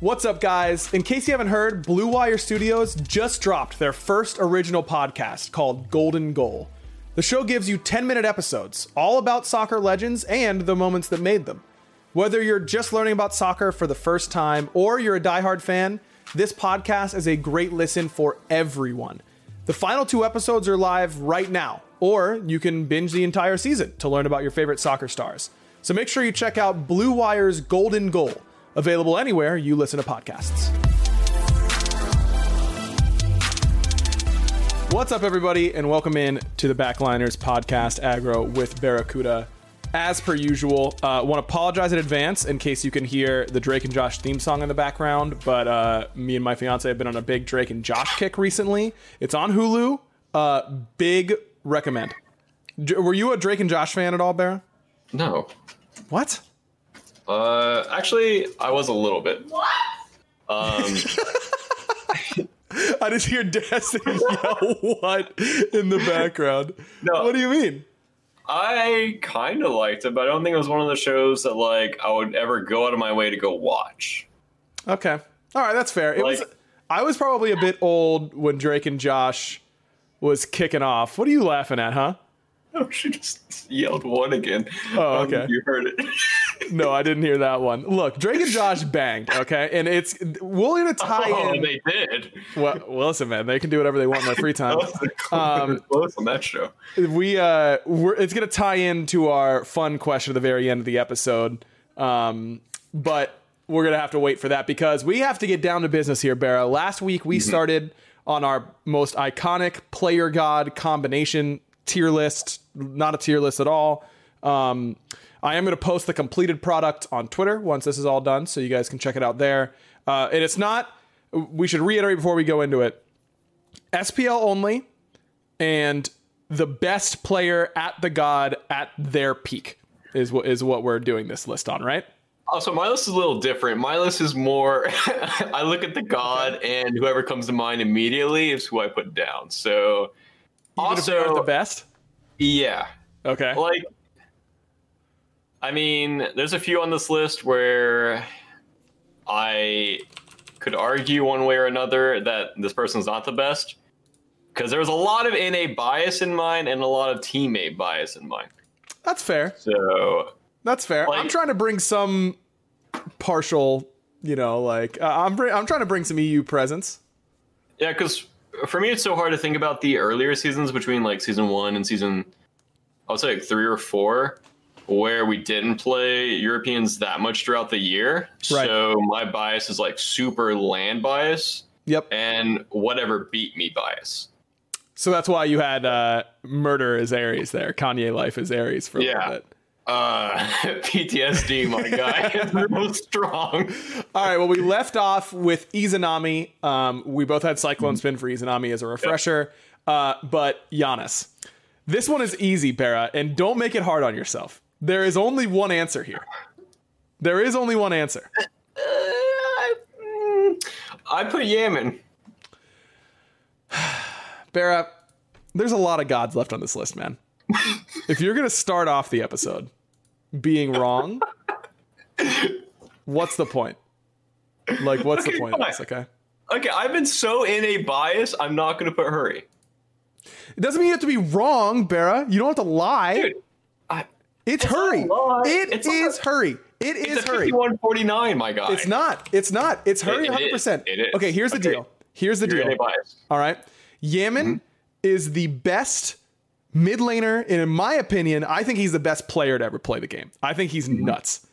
What's up, guys? In case you haven't heard, Blue Wire Studios just dropped their first original podcast called Golden Goal. The show gives you 10 minute episodes, all about soccer legends and the moments that made them. Whether you're just learning about soccer for the first time or you're a diehard fan, this podcast is a great listen for everyone. The final two episodes are live right now, or you can binge the entire season to learn about your favorite soccer stars. So make sure you check out Blue Wire's Golden Goal, available anywhere you listen to podcasts. What's up, everybody, and welcome in to the Backliners podcast, Aggro with Barracuda. As per usual, uh, want to apologize in advance in case you can hear the Drake and Josh theme song in the background. But uh, me and my fiance have been on a big Drake and Josh kick recently. It's on Hulu. Uh, big recommend. J- were you a Drake and Josh fan at all, Barra? No. What? Uh, actually, I was a little bit. Um, I just hear Destiny yell "what" in the background. No. What do you mean? I kind of liked it, but I don't think it was one of the shows that like I would ever go out of my way to go watch. Okay. All right, that's fair. It was I was probably a bit old when Drake and Josh was kicking off. What are you laughing at, huh? Oh, she just yelled one again. Oh, Um, okay. you heard it. No, I didn't hear that one. Look, Drake and Josh banged, okay? And it's we're gonna tie oh, in they did. well, well, listen, man, they can do whatever they want in their free time. Was Um, on that show. we uh we're, it's gonna tie into our fun question at the very end of the episode um but we're gonna have to wait for that because we have to get down to business here Barra. last week we started on our most iconic player god combination tier list not a tier list at all um I am going to post the completed product on Twitter once this is all done, so you guys can check it out there. Uh, and it's not. We should reiterate before we go into it. SPL only, and the best player at the god at their peak is what is what we're doing this list on, right? Also, my list is a little different. My list is more. I look at the god, and whoever comes to mind immediately is who I put down. So, Even if they aren't also, the best. Yeah, Okay. like i mean there's a few on this list where i could argue one way or another that this person's not the best because there was a lot of na bias in mine and a lot of teammate bias in mine That's fair. so That's fair. Like- I'm trying to bring some partial, you know, like uh, I'm br- I'm trying to bring some EU presence. yeah because for me it's so hard to think about the earlier seasons between like season one and season i would say like three or four where we didn't play Europeans that much throughout the year. Right. So my bias is like super land bias Yep. and whatever beat me bias. So that's why you had uh, murder as Aries there. Kanye life as Aries for a Yeah. little bit. Uh, PTSD, my guy. real strong. All right. Well, we left off with Izanami. Um, we both had Cyclone Spin for Izanami as a refresher. Uh, but Janus, this one is easy, Bera, and don't make it hard on yourself. There is only one answer here. There is only one answer. I put Yaman. Bera, there's a lot of gods left on this list, man. if you're gonna start off the episode being wrong, what's the point? Like, what's the Okay, point of this? Okay. Okay, I've been so in a bias, I'm not going to put Hurry. It doesn't mean you have to be wrong, Bera. You don't have to lie. Dude, I, it's, it's hurry. It It's is hurry. It it's hurry. 5149, my guy. It's not. It's not. It's hurry It- it 100%. is. It is. Okay, here's the Okay. deal. Here's the You're deal. All right. Yaman mm-hmm. is the best mid laner. And in my opinion, I think he's the best player to ever play the game. I think he's nuts.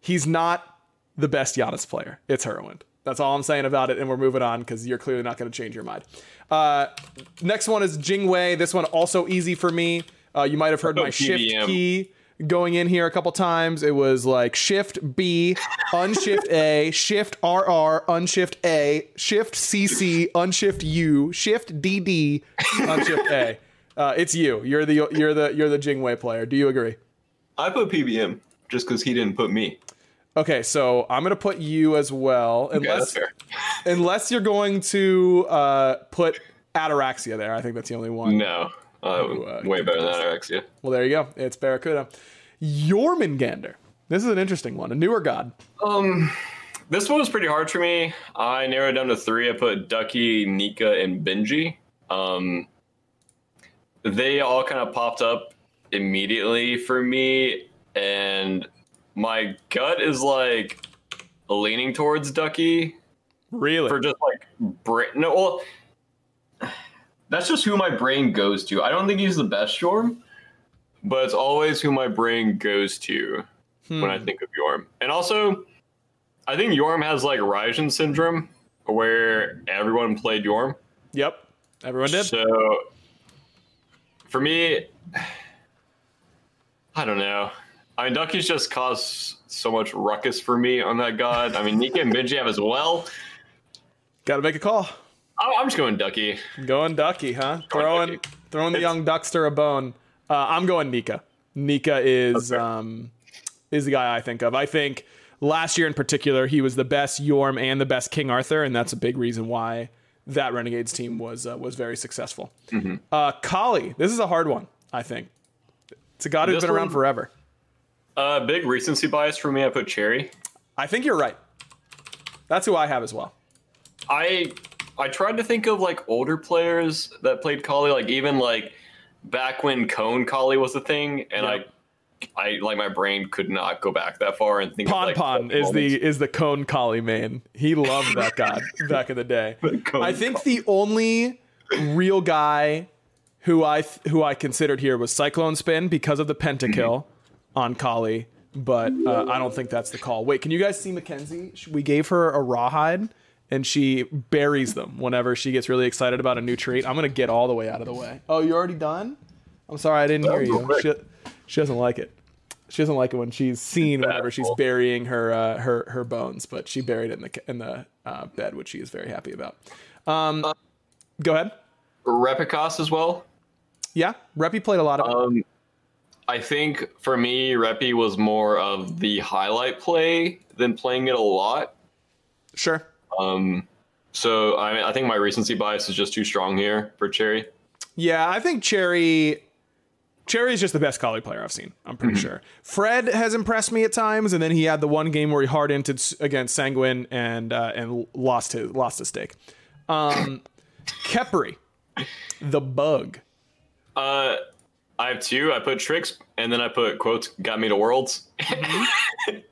He's not the best Janus player. It's HurriWind. That's all I'm saying about it. And we're moving on because you're clearly not going to change your mind. Uh, next one is Jingwei. This one also easy for me. Uh, you might have heard Oh, my shift key going in here a couple times. It was like shift B, unshift A, shift RR, unshift A, shift CC, unshift U, shift DD, unshift A. Uh, it's you. You're the you're the you're the Jingwei player. Do you agree? I put PBM just because he didn't put me. Okay, so I'm gonna put you as well, Okay, unless that's fair. unless you're going to uh, put Ataraxia there. I think that's the only one. No. Uh, uh, way better than Anorexia. Well, there you go. It's Barracuda. Jormungandr. This is an interesting one. A newer god. Um, this one was pretty hard for me. I narrowed it down to three. I put Ducky, Nika, and Benji. Um, they all kind of popped up immediately for me, and my gut is like leaning towards Ducky Really? for just like brain. No, well, that's just who my brain goes to. I don't think he's the best Yorm, but it's always who my brain goes to when I hmm. think of Yorm. And also, I think Yorm has like Raijin syndrome, where everyone played Yorm. Yep. Everyone did. So for me, I don't know. I mean, Ducky's just caused so much ruckus for me on that god. I mean, Nika and Benji have as well. Got to make a call. I- I'm just going Ducky. Going Ducky, huh? Throwing Ducky. throwing the It's- young Duckster a bone. Uh, I'm going Nika. Nika is Okay. um, is the guy I think of. I think last year in particular, he was the best Yorm and the best King Arthur, and that's a big reason why that Renegades team was uh, was very successful. Mm-hmm. Uh, Kali, this is a hard one. I think it's a god who's This been around one- forever. Uh, big recency bias for me. I put Cherry. I think you're right. That's who I have as well. I I tried to think of like older players that played Kali, like even like back when Cone Kali was a thing, and Yep. I like my brain could not go back that far and think Pon like Pon is moments- the is the cone Kali main. He loved that guy back in the day. Cone I think the only real guy who I th- who I considered here was Cyclone Spin because of the pentakill on Kali, but uh, I don't think that's the call. Wait, can you guys see Mackenzie? We gave her a rawhide. And she buries them whenever she gets really excited about a new treat. I'm gonna get all the way out of the way. Oh, you already done? I'm sorry, I didn't hear you. She, she doesn't like it. She doesn't like it when she's seen whenever she's burying her uh, her her bones, but she buried it in the in the uh, bed, which she is very happy about. Um, go ahead. Repicos as well. Yeah, Reppy played a lot of. Um, I think for me, Reppy was more of the highlight play than playing it a lot. sure. Um, so I mean, I think my recency bias is just too strong here for Cherry. Yeah, I think Cherry. Cherry is just the best Kali player I've seen. I'm pretty sure. Fred has impressed me at times, and then he had the one game where he hard entered against Sanguine and uh, and lost his lost his stake. Um, Khepri, the bug. Uh, I have two. I put tricks, and then I put quotes. Got me to worlds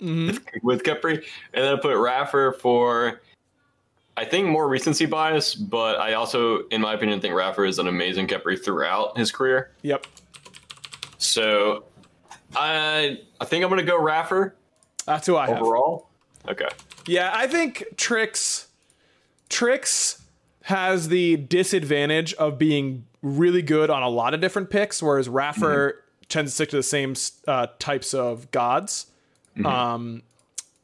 with Khepri, and then I put Raffer for. I think more recency bias, but I also, in my opinion, think Raffer is an amazing Khepri throughout his career. Yep, So, I I think I'm gonna go Raffer that's who I have. overall. Okay. Yeah, I think Tricks Tricks has the disadvantage of being really good on a lot of different picks, whereas Raffer tends to stick to the same uh, types of gods. Um,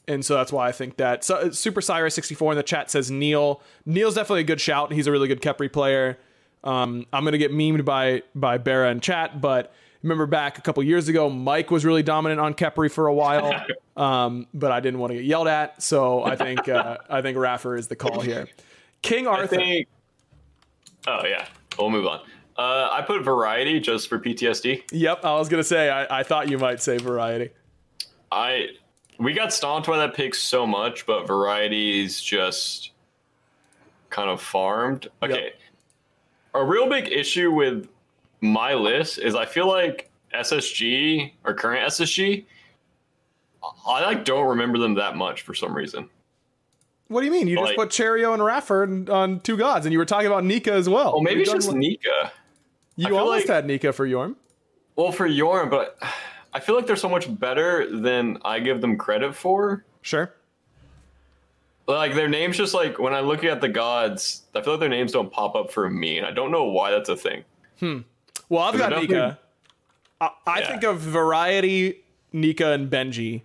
and so that's why I think that so, Super Cyrus 64 in the chat says Neil. Neil's definitely a good shout. He's a really good Khepri player. Um, I'm gonna get memed by by Bera in chat, but remember back a couple years ago, Mike was really dominant on Khepri for a while, um, but I didn't want to get yelled at. So I think uh, I think Raffer is the call here. King Arthur. think. Oh yeah, we'll move on. Uh, I put variety just for PTSD. Yep, I was gonna say I, I thought you might say variety. I we got stomped by that pick so much, but variety is just kind of farmed. Okay. Yep. A real big issue with my list is I feel like SSG or current SSG, I like don't remember them that much for some reason. What do you mean? You just put Cherio and Raffer on- two gods, and you were talking about Nika as well. Well, maybe it's just one- Nika. You almost like- had Nika for Yorm. Well, for Yorn, but I feel like they're so much better than I give them credit for. Sure. Like their names, just like when I look at the gods, I feel like their names don't pop up for me, and I don't know why that's a thing. Hmm. Well, I've got Nika. I, I Yeah. think of Variety, Nika, and Benji.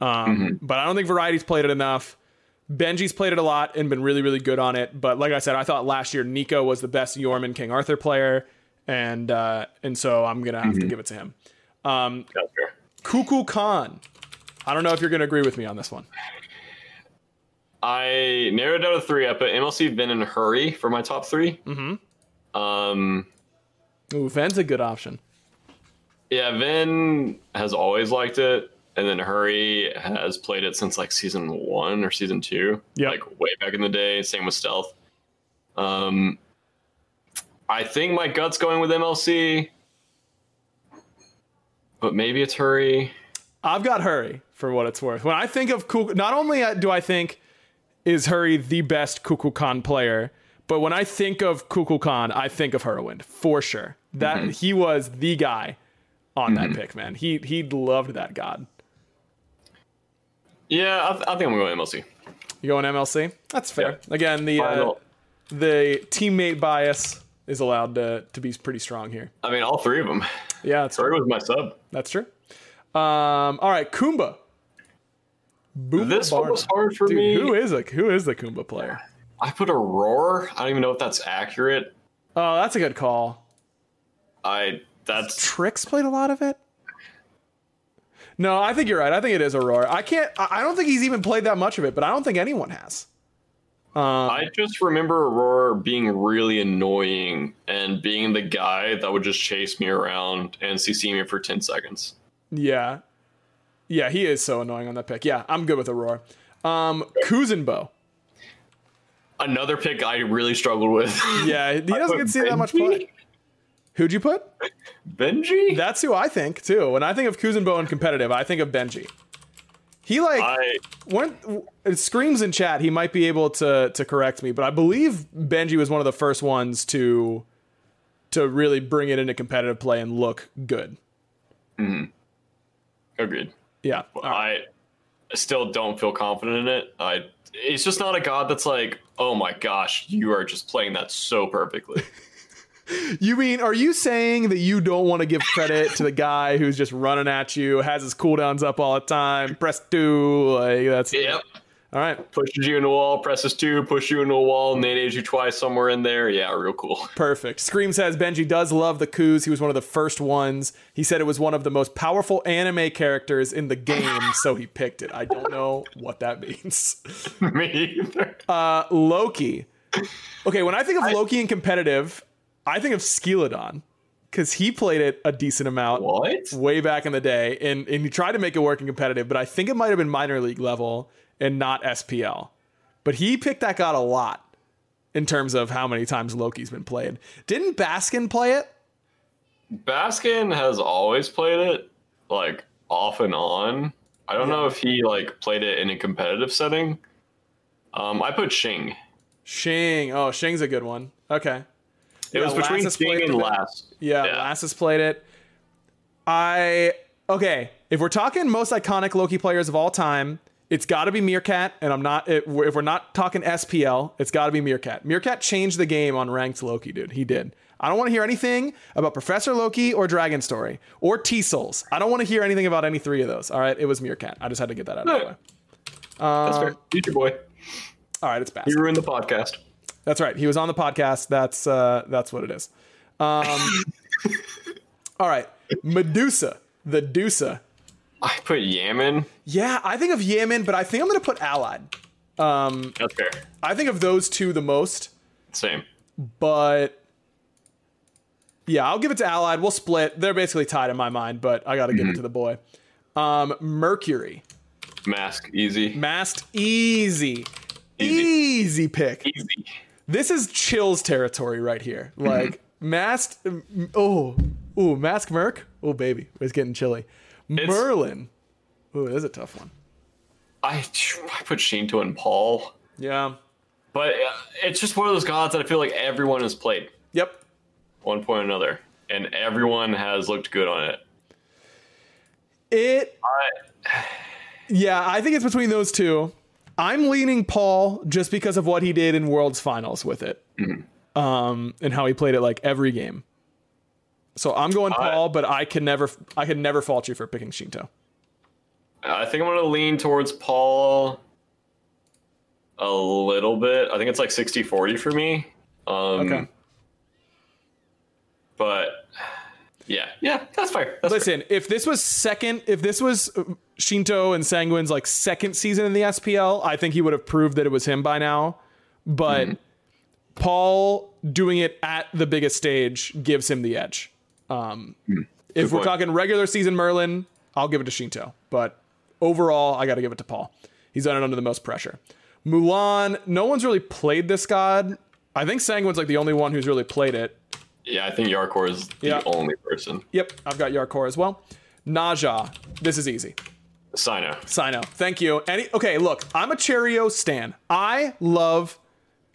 Um, Mm-hmm. But I don't think Variety's played it enough. Benji's played it a lot and been really, really good on it. But like I said, I thought last year Nico was the best Yorman King Arthur player, and uh, and so I'm gonna have to Mm-hmm. give it to him. Um. Kukulkan. I don't know if you're gonna agree with me on this one. I narrowed down to three. I put MLC, Vin, and Hurry for my top 3 Mm-hmm. Um, Ooh, Ven's a good option. yeah, Vin has always liked it, and then Hurry has played it since like season one or season two, Yep. like way back in the day. Same with Stealth. Um, I think my gut's going with MLC, but maybe it's Hurry. I've got Hurry for what it's worth. When I think of Kuku, not only uh, do I think is Hurry the best Kukulkan player, but when I think of Kukulkan, I think of HurriWind for sure. That Mm-hmm. he was the guy on that pick, man. He he loved that god. Yeah, I, th- I think I'm going MLC. You going MLC? That's fair. Yeah. Again, the uh, the teammate bias is allowed to to be pretty strong here. I mean, all three of them. Yeah, that's Hurry was my sub. that's true. Um, all right, Kumba. This one was hard for Dude, me. who is a who is the Kumba player? I put Aurora. I don't even know if that's accurate. Oh, that's a good call. I that's tricks played a lot of it. No, I think you're right. I think it is Aurora. I can't. I don't think he's even played that much of it, but I don't think anyone has. I just remember Aurora being really annoying and being the guy that would just chase me around and CC me for 10 seconds. Yeah, yeah, he is so annoying on that pick. Yeah, I'm good with Aurora. Um, Kuzenbo. Another pick I really struggled with. Yeah, he doesn't get to see that much play. Who'd you put? Benji? That's who I think too. When I think of Kuzenbo and competitive, I think of Benji. He like I when it screams in chat, he might be able to to correct me, but I believe Benji was one of the first ones to to really bring it into competitive play and look good. Mm-hmm. Agreed. Yeah. All right. I still don't feel confident in it. I it's just not a god that's like, "Oh my gosh, you are just playing that so perfectly." You mean are you saying that you don't want to give credit to the guy who's just running at you, has his cooldowns up all the time, press two, like that's yep. All right. Pushes you into a wall, presses two, push you into a wall, nades you twice somewhere in there. Yeah, real cool. Perfect. Scream says Benji does love the coups. He was one of the first ones. He said it was one of the most powerful anime characters in the game, so he picked it. I don't know what that means. me either. Uh, Loki. Okay, when I think of Loki in competitive, I think of Skilodon because he played it a decent amount what? way back in the day, and and he tried to make it work in competitive, but I think it might have been minor league level and not SPL. But he picked that god a lot in terms of how many times Loki's been played. Didn't Baskin play it? Baskin has always played it, like off and on. I don't know if he like played it in a competitive setting. Um, I put Shing. Shing. Oh, Shing's a good one. Okay. It Yeah, was between Lassus Shing and. Last. Yeah, Yeah. Lassus played it. I okay. If we're talking most iconic Loki players of all time, it's got to be Meerkat. And I'm not. If we're if we're not talking SPL, it's got to be Meerkat. Meerkat changed the game on ranked Loki, dude. He did. I don't want to hear anything about Professor Loki or Dragon Story or T Souls. I don't want to hear anything about any three of those. All right, it was Meerkat. I just had to get that out of the way. That's fair. Future boy. All right, it's Bask. You ruined the podcast. That's right. He was on the podcast. That's uh, that's what it is. Um, all right, Medusa, the Dusa. I put Yaman. Yeah, I think of Yemen, but I think I'm gonna put Allied. Um, That's fair. I think of those two the most, Same. but yeah, I'll give it to Allied. We'll split. They're basically tied in my mind, but I got to give it mm-hmm. to the boy. Um, Mercury, Mask. Easy. masked, easy, Easy. easy pick. Easy. This is chills territory right here. Mm-hmm. Like masked. Mm, oh, ooh, mask Merc. Oh baby, it's getting chilly. Merlin. Ooh, that's a tough one. I, I put Sheento and Paul. Yeah. But uh, it's just one of those gods that I feel like everyone has played Yep. one point or another, and everyone has looked good on it. It. I, Yeah, I think it's between those two. I'm leaning Paul just because of what he did in Worlds Finals with it, um, and how he played it like every game. So I'm going Paul, but I can never, I can never fault you for picking Sheento. I think I'm going to lean towards Paul a little bit. I think it's like 60 40 for me. Um, Okay. But yeah, yeah, that's fair. That's fair. Listen, if this was second, if this was Sheento and Sanguine's like second season in the SPL, I think he would have proved that it was him by now. But Paul doing it at the biggest stage gives him the edge. Um, if we're point. talking regular season Merlin, I'll give it to Sheento. But overall, I got to give it to Paul. He's done it under the most pressure. Mulan, no one's really played this god. I think Sanguine's like the only one who's really played it. Yeah, I think Yarkor is the Yeah. only person. Yep, I've got Yarkor as well. Naja, this is easy. Sino. Sino. Thank you. Any okay, look, I'm a Cherio stan. I love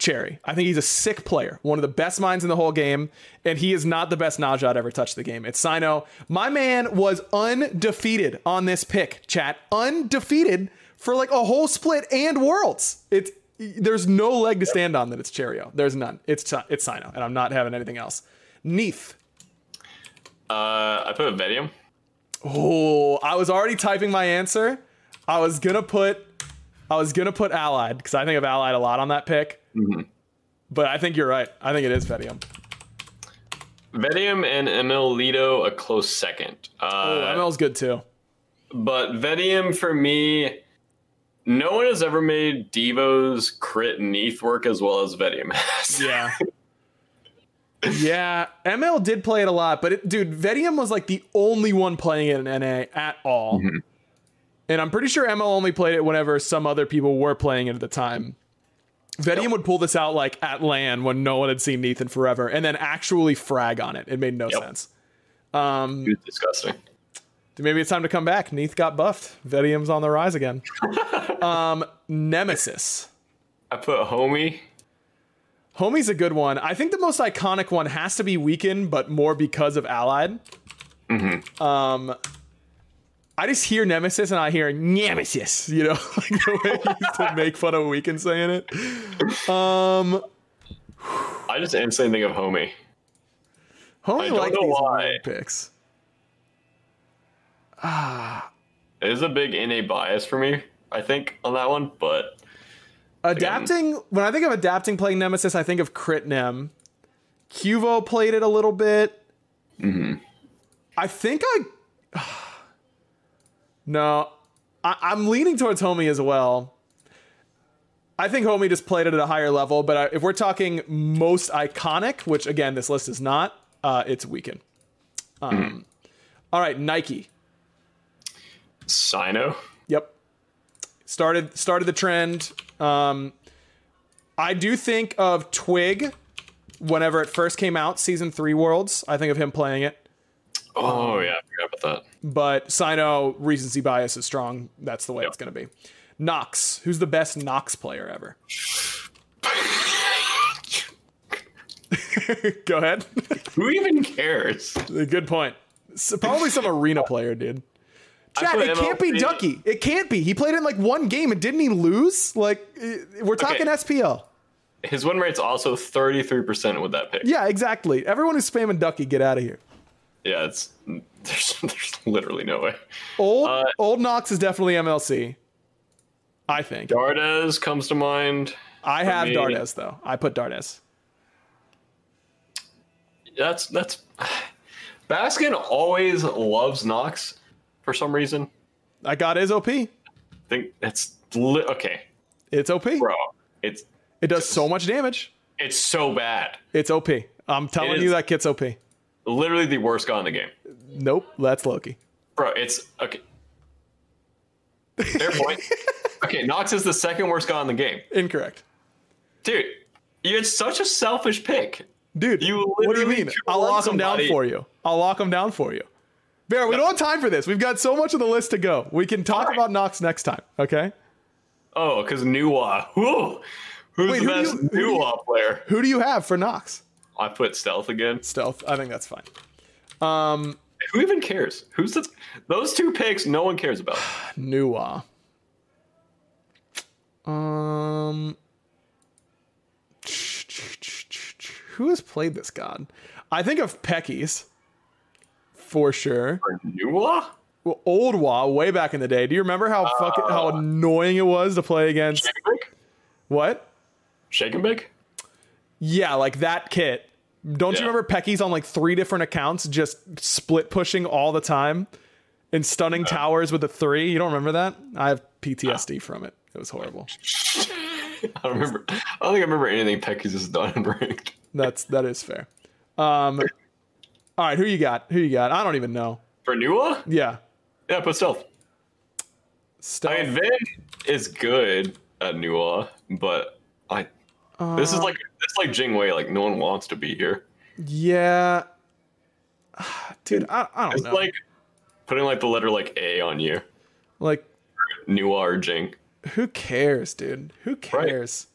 Cherry. I think he's a sick player, one of the best minds in the whole game, and he is not the best Naja to ever touch the game. It's Sino. My man was undefeated on this pick, chat. Undefeated for like a whole split and worlds. It's there's no leg to stand on that it's Cherio. There's none. It's it's Sino, and I'm not having anything else. Neith. Uh, I put a Vedium. Oh, I was already typing my answer. I was gonna put, I was gonna put Allied because I think of Allied a lot on that pick. But I think you're right. I think it is Vedium. Vedium and Emil Lido a close second. Oh, Uh, ML's good too. but Vedium for me, no one has ever made Devo's crit Neith work as well as Vedium has. Yeah. yeah, ML did play it a lot, but it, dude, Vedium was like the only one playing it in NA at all. And I'm pretty sure ML only played it whenever some other people were playing it at the time. Vedium would pull this out like at LAN when no one had seen Neith in forever, and then actually frag on it. It made no Yep. sense. It's disgusting. Maybe it's time to come back. Neith got buffed. Vedium's on the rise again. um, Nemesis. I put Homie. Homie's a good one. I think the most iconic one has to be Weaken, but more because of Allied. Mhm. Um, I just hear Nemesis and I hear Nemesis, you know, like the way he used to make fun of Weaken saying it. Um, I just instantly think of Homie. Homie I don't like know these why. picks. It is a big NA bias for me, I think, on that one, but Adapting, when I think of adapting playing Nemesis, I think of Crit Nem. Cuvo played it a little bit. Mm-hmm. I think I. No, I, I'm leaning towards Homie as well. I think Homie just played it at a higher level, but I, if we're talking most iconic, which again, this list is not, uh, it's Weekend. Um, All right, Nike. Sino. Yep. Started started the trend. Um, I do think of Twig whenever it first came out, season three Worlds. I think of him playing it. Oh, um, yeah, I forgot about that. But Sino recency bias is strong. That's the way it's going to be. Nox, Who's the best Nox player ever? Go ahead. Who even cares? Uh, good point. S- probably some arena player, dude. Chad, it can't be Ducky. It can't be. He played in like one game and didn't he lose? Like, we're talking SPL. his win rate's also 33% with that pick. Yeah, exactly. Everyone who's spamming Ducky, get out of here. Yeah, it's there's, there's literally no way. Old Uh, Old Nox is definitely MLC. I think. Dardes comes to mind. I have me- Dardes though. I put Dardes. That's that's Baskin always loves Nox for some reason. I got his OP. I think it's li- okay, It's OP. bro. It's It does so much damage. it's so bad. It's OP. I'm telling It you is. that kit's OP. Literally the worst guy in the game, Nope, that's Loki. bro. It's okay. Fair point. okay, Nox is the second worst guy in the game, Incorrect. dude. You had such a selfish pick. Dude, You what do you mean? I'll lock him down for you. I'll lock him down for you. Bear, we don't have time for this. We've got so much of the list to go. We can talk Alright. about Nox next time, okay? Oh, because Nuwa. Who's Wait, the who best you- who you- Nuwa player? Who do you have for Nox? I put stealth again. Stealth. I think that's fine. Um, Who even cares? Who's the, those two picks? No one cares about. Nuwa. Um, who has played this god? I think of Pecky's for sure. For Nuwa? Well, old Wa, way back in the day. Do you remember how fucking how annoying it was to play against Shake what? Shake and bake? Yeah, like that kit. Don't you remember Pecky's on like three different accounts, just split pushing all the time and stunning towers with a three? You don't remember that? I have PTSD from it. It was horrible. I don't remember. I don't think I remember anything Pecky's has done in ranked. That's that is fair. Um, all right, who you got? Who you got? I don't even know. For Nuwa? Yeah, Yeah, put stealth. Stealth. I mean, Vin is good at Nuwa, but I. this is like it's like Jing Wei. Like no one wants to be here. yeah, dude. I, I don't It's know. It's like putting like the letter like A on you. like, or Jing. who cares, dude? Who cares?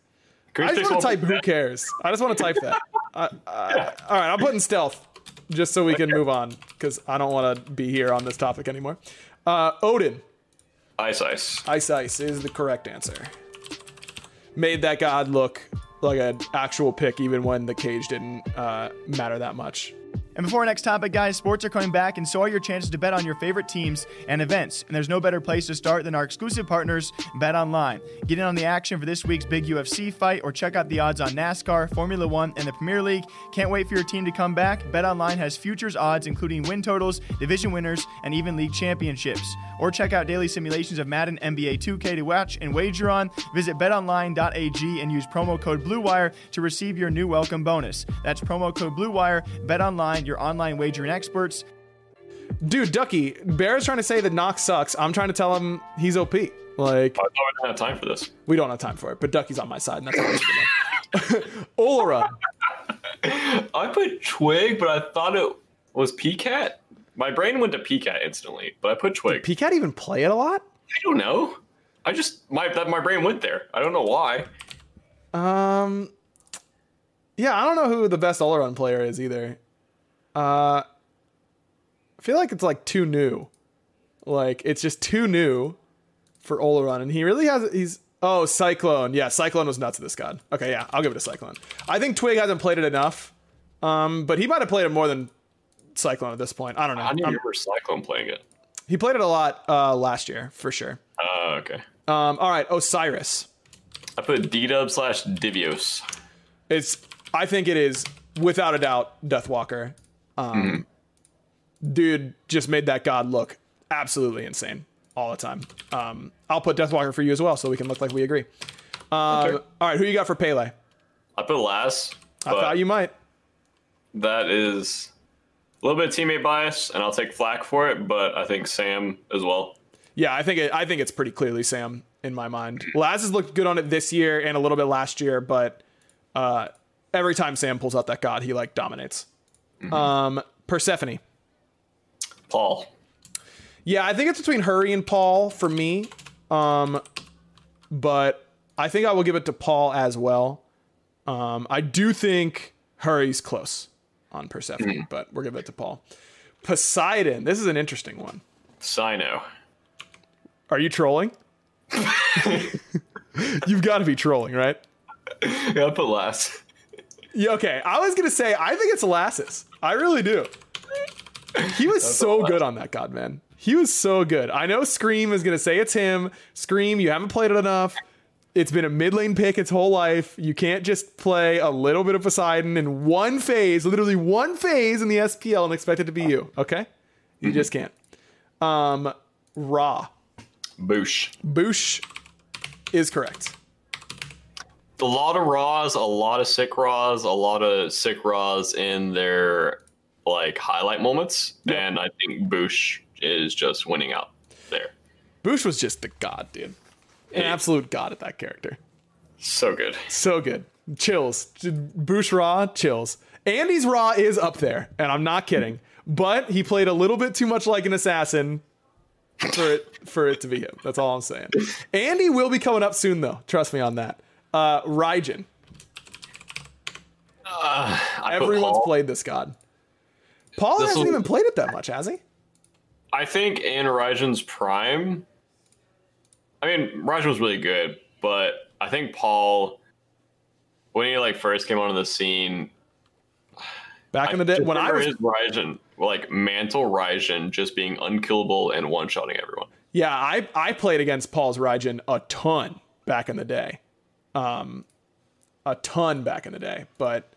We I just want to type "Who cares." I just want to type that. I, I, All right, I'm putting stealth just so we can move on because I don't want to be here on this topic anymore. Uh, Odin, Ice Ice. Ice Ice is the correct answer. Made that god look like an actual pick, even when the cage didn't uh, matter that much. And before our next topic, guys, sports are coming back, and so are your chances to bet on your favorite teams and events. And there's no better place to start than our exclusive partners, Bet Online. Get in on the action for this week's big UFC fight, or check out the odds on NASCAR, Formula One, and the Premier League. Can't wait for your team to come back. Bet Online has futures odds, including win totals, division winners, and even league championships. Or check out daily simulations of Madden NBA 2K to watch and wager on. Visit betonline.ag and use promo code BLUEWIRE to receive your new welcome bonus. That's promo code BLUEWIRE. Bet Online, your online wagering experts. Dude, Ducky, Bear's trying to say that Nox sucks. I'm trying to tell him he's OP. Like, I thought we didn't have time for this. we don't have time for it, but Ducky's on my side, and that's what I need to know. Olorun. I put Twig, but I thought it was PCAT. My brain went to PCAT instantly, but I put Twig. PCAT even play it a lot? I don't know. I just my that my brain went there. I don't know why. Um, yeah, I don't know who the best all around player is either. Uh, I feel like it's like too new. Like it's just too new for Olorun, and he really has. He's oh Cyclone. Yeah, Cyclone was nuts to this god. Okay, yeah, I'll give it to Cyclone. I think Twig hasn't played it enough, um, but he might have played it more than Cyclone at this point. I don't know. I didn't Um, remember Cyclone playing it. he played it a lot uh, last year for sure. Oh, okay. Um, all right, Osiris. I put D Dub slash Divios. It's I think it is without a doubt Deathwalker. Um, Dude just made that god look absolutely insane all the time. Um, I'll put Deathwalker for you as well, so we can look like we agree. Um, Okay. All right, who you got for Pele? I put Lass. I thought you might. that is a little bit of teammate bias, and I'll take flack for it. But I think Sam as well. Yeah, I think it, I think it's pretty clearly Sam in my mind. Laz has looked good on it this year and a little bit last year, but uh, every time Sam pulls out that god, he like dominates. Um, Persephone. Paul. Yeah, I think it's between Hurry and Paul for me. Um, but I think I will give it to Paul as well. Um, I do think Hurry's close on Persephone, but we're giving it to Paul. Poseidon. This is an interesting one. Sino. Are you trolling? You've got to be trolling, right? Yeah, put last. Yeah, okay, I was gonna say I think it's Lassus. I really do. He was so good on that god, man. He was so good. I know Scream is gonna say it's him. Scream, you haven't played it enough. It's been a mid lane pick its whole life. You can't just play a little bit of Poseidon in one phase, literally one phase in the SPL, and expect it to be you. Okay, you just can't. Um, Ra Boosh. Boosh is correct. A lot of Raws, a lot of sick Raws, a lot of sick Raws in their like highlight moments, and I think Boosh is just winning out there. Boosh was just the god, dude. An Yeah. absolute god at that character. So good. So good. Chills. Boosh Raw, chills. Andy's Raw is up there, and I'm not kidding. But he played a little bit too much like an assassin for it for it to be him. That's all I'm saying. Andy will be coming up soon though. Trust me on that. Uh Raijin. Put Everyone's played this god. Paul This hasn't will- even played it that much, has he? I think in Raijin's prime, I mean, Raijin was really good, but I think Paul, when he like first came onto the scene, Back in the day when I was Raijin, like Mantle Raijin, just being unkillable and one shotting everyone. Yeah, I I played against Paul's Raijin a ton back in the day. Um a ton back in the day. But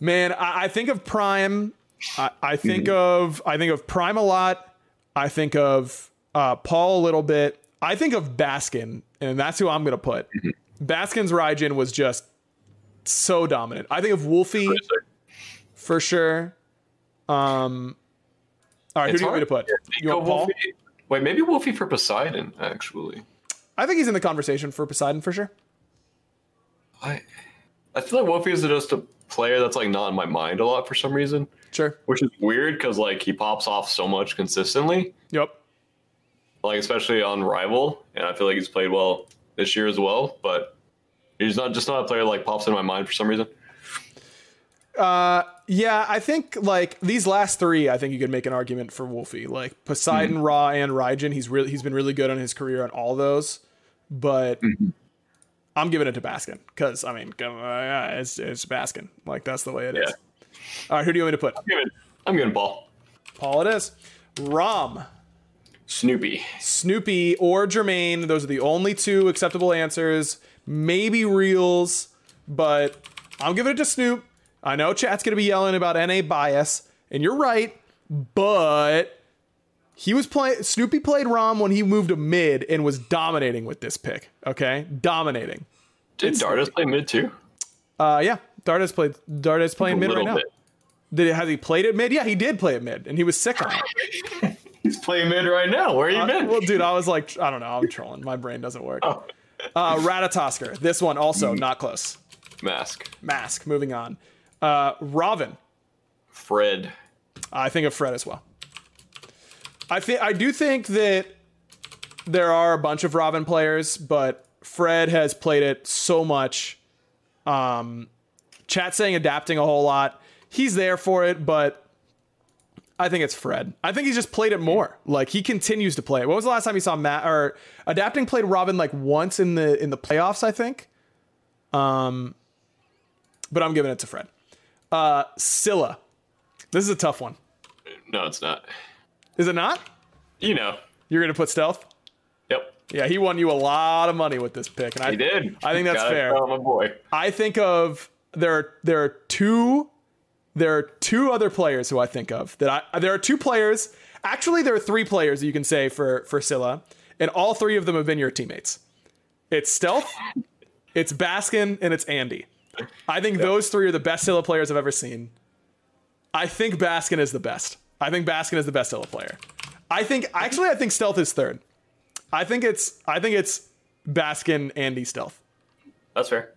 man, I, I think of Prime. I, I think of I think of Prime a lot. I think of uh, Paul a little bit. I think of Baskin, and that's who I'm gonna put. Baskin's Raijin was just so dominant. I think of Wolfie for sure. Um all right, who do you want me to put? You want Paul? Wolfie. Wait, maybe Wolfie for Poseidon, actually. I think he's in the conversation for Poseidon for sure. I I feel like Wolfie is just a player that's like not in my mind a lot for some reason, Sure. which is weird because like he pops off so much consistently. Yep. like especially on rival and i feel like he's played well this year as well but he's not just not a player that, like pops in my mind for some reason uh, Yeah, I think like these last three, I think you could make an argument for Wolfie. Like Poseidon, hmm. Raw, and Raijin. He's really he's been really good on his career on all those. But hmm. I'm giving it to Baskin because I mean, it's it's Baskin. Like that's the way it is. Yeah. All right, who do you want me to put? I'm giving, I'm giving Paul. Paul, it is. Rom, Snoopy. Snoopy, or Jermaine. Those are the only two acceptable answers. Maybe Reels, but I'm giving it to Snoop. I know chat's gonna be yelling about NA bias, and you're right, but he was playing. Snoopy played Rom when he moved to mid and was dominating with this pick. Okay, dominating. Did Dardis play mid too? Uh, yeah, Dardas played. Dardas playing mid right now. bit. Did has he played it mid? Yeah, he did play it mid, and he was sick on it. He's playing mid right now. Where are you Uh, been? well, dude, I was like, I don't know, I'm trolling. My brain doesn't work. Oh. Uh, Ratatoskr. This one also not close. Mask. Mask. Moving on. Uh, Robin. Fred. I think of Fred as well. I think I do think that there are a bunch of Robin players, but Fred has played it so much. Um, chat saying adapting a whole lot. He's there for it, but I think it's Fred. I think he's just played it more. Like he continues to play it. When was the last time you saw Matt or adapting played Robin like once in the in the playoffs? I think. Um, but I'm giving it to Fred. Uh, Scylla. This is a tough one. No, it's not. Is it not? You know. You're gonna put stealth? Yep. Yeah, he won you a lot of money with this pick, and I He did. I think that's Gotta fair. my boy. I think of there are there are two there are two other players who I think of that I there are two players. Actually, there are three players you can say for for Scylla, and all three of them have been your teammates. It's Stealth, it's Baskin, and it's Andy. I think those three are the best Scylla players I've ever seen. I think Baskin is the best. I think Baskin is the best Scylla player. I think actually I think Stealth is third. I think it's I think it's Baskin, Andy, Stealth. That's fair.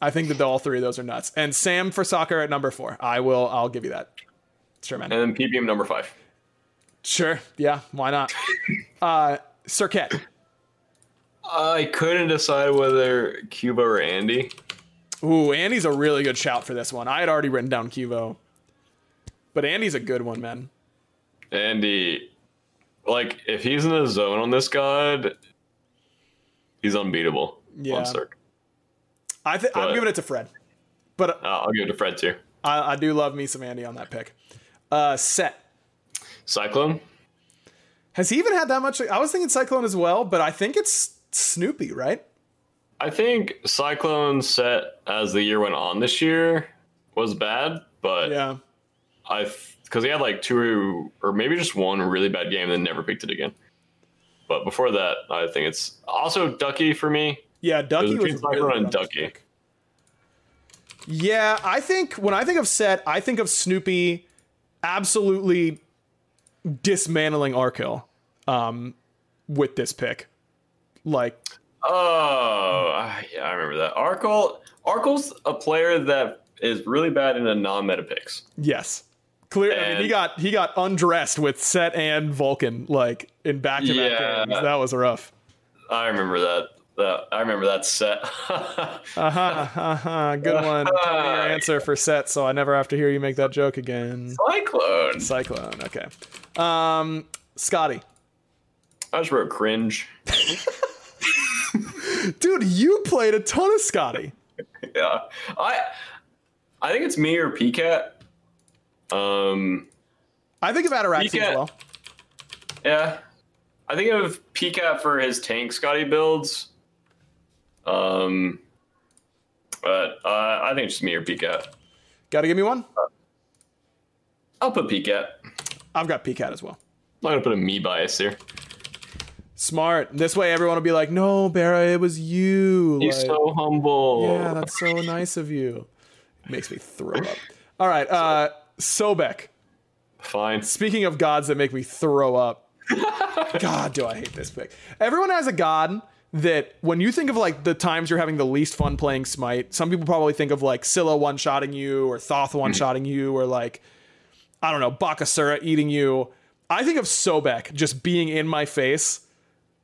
I think that all three of those are nuts. And Sam for soccer at number four. I will. I'll give you that. Sure, man. And then PPM number five. Sure. Yeah. Why not? Uh, Circuit. I couldn't decide whether Cuba or Andy. Ooh, Andy's a really good shout for this one. I had already written down Kivo, but Andy's a good one, man. Andy, like, if he's in the zone on this god, he's unbeatable. Yeah. On Cirque. I th- I'm giving it to Fred, but Uh, I'll give it to Fred too. I, I do love me some Andy on that pick. Uh, Set. Cyclone. Has he even had that much? I was thinking Cyclone as well, but I think it's Snoopy, right? I think Cyclone set as the year went on this year was bad, but Yeah. I because he had like two or maybe just one really bad game and then never picked it again. But before that, I think it's also Ducky for me. Yeah, Ducky was was really and Ducky. Yeah, I think when I think of Set, I think of Snoopy absolutely dismantling Arkhill um, with this pick. Like, Oh, I- yeah, I remember that. Arkle, Arkle's a player that is really bad in a non-meta picks. yes, clear. I mean, he got he got undressed with Set and Vulcan like in back to back Yeah. games. That was rough. I remember that. That I remember that set. Uh, good one. Tell me your answer for Set, so I never have to hear you make that joke again. Cyclone. Cyclone. Okay. Um, Skadi. I just wrote cringe. Dude, you played a ton of Skadi. Yeah, I I think it's me or PCAT. Um, I think of Ataraxia as well. yeah, I think of PCAT for his tank Skadi builds. Um, but uh, I think it's just me or PCAT. Gotta give me one? I'll put PCAT. I've got PCAT as well. I'm not gonna put a me bias here. Smart. This way everyone will be like, no, Barra, it was you. He's Like, so humble. yeah, that's so nice of you. makes me throw up. All right, uh, Sobek. Fine. Speaking of gods that make me throw up, God, do I hate this pick. Everyone has a god that when you think of like the times you're having the least fun playing Smite, some people probably think of like Scylla one shotting you or Thoth one shotting you or like, I don't know, Bakasura eating you. I think of Sobek just being in my face,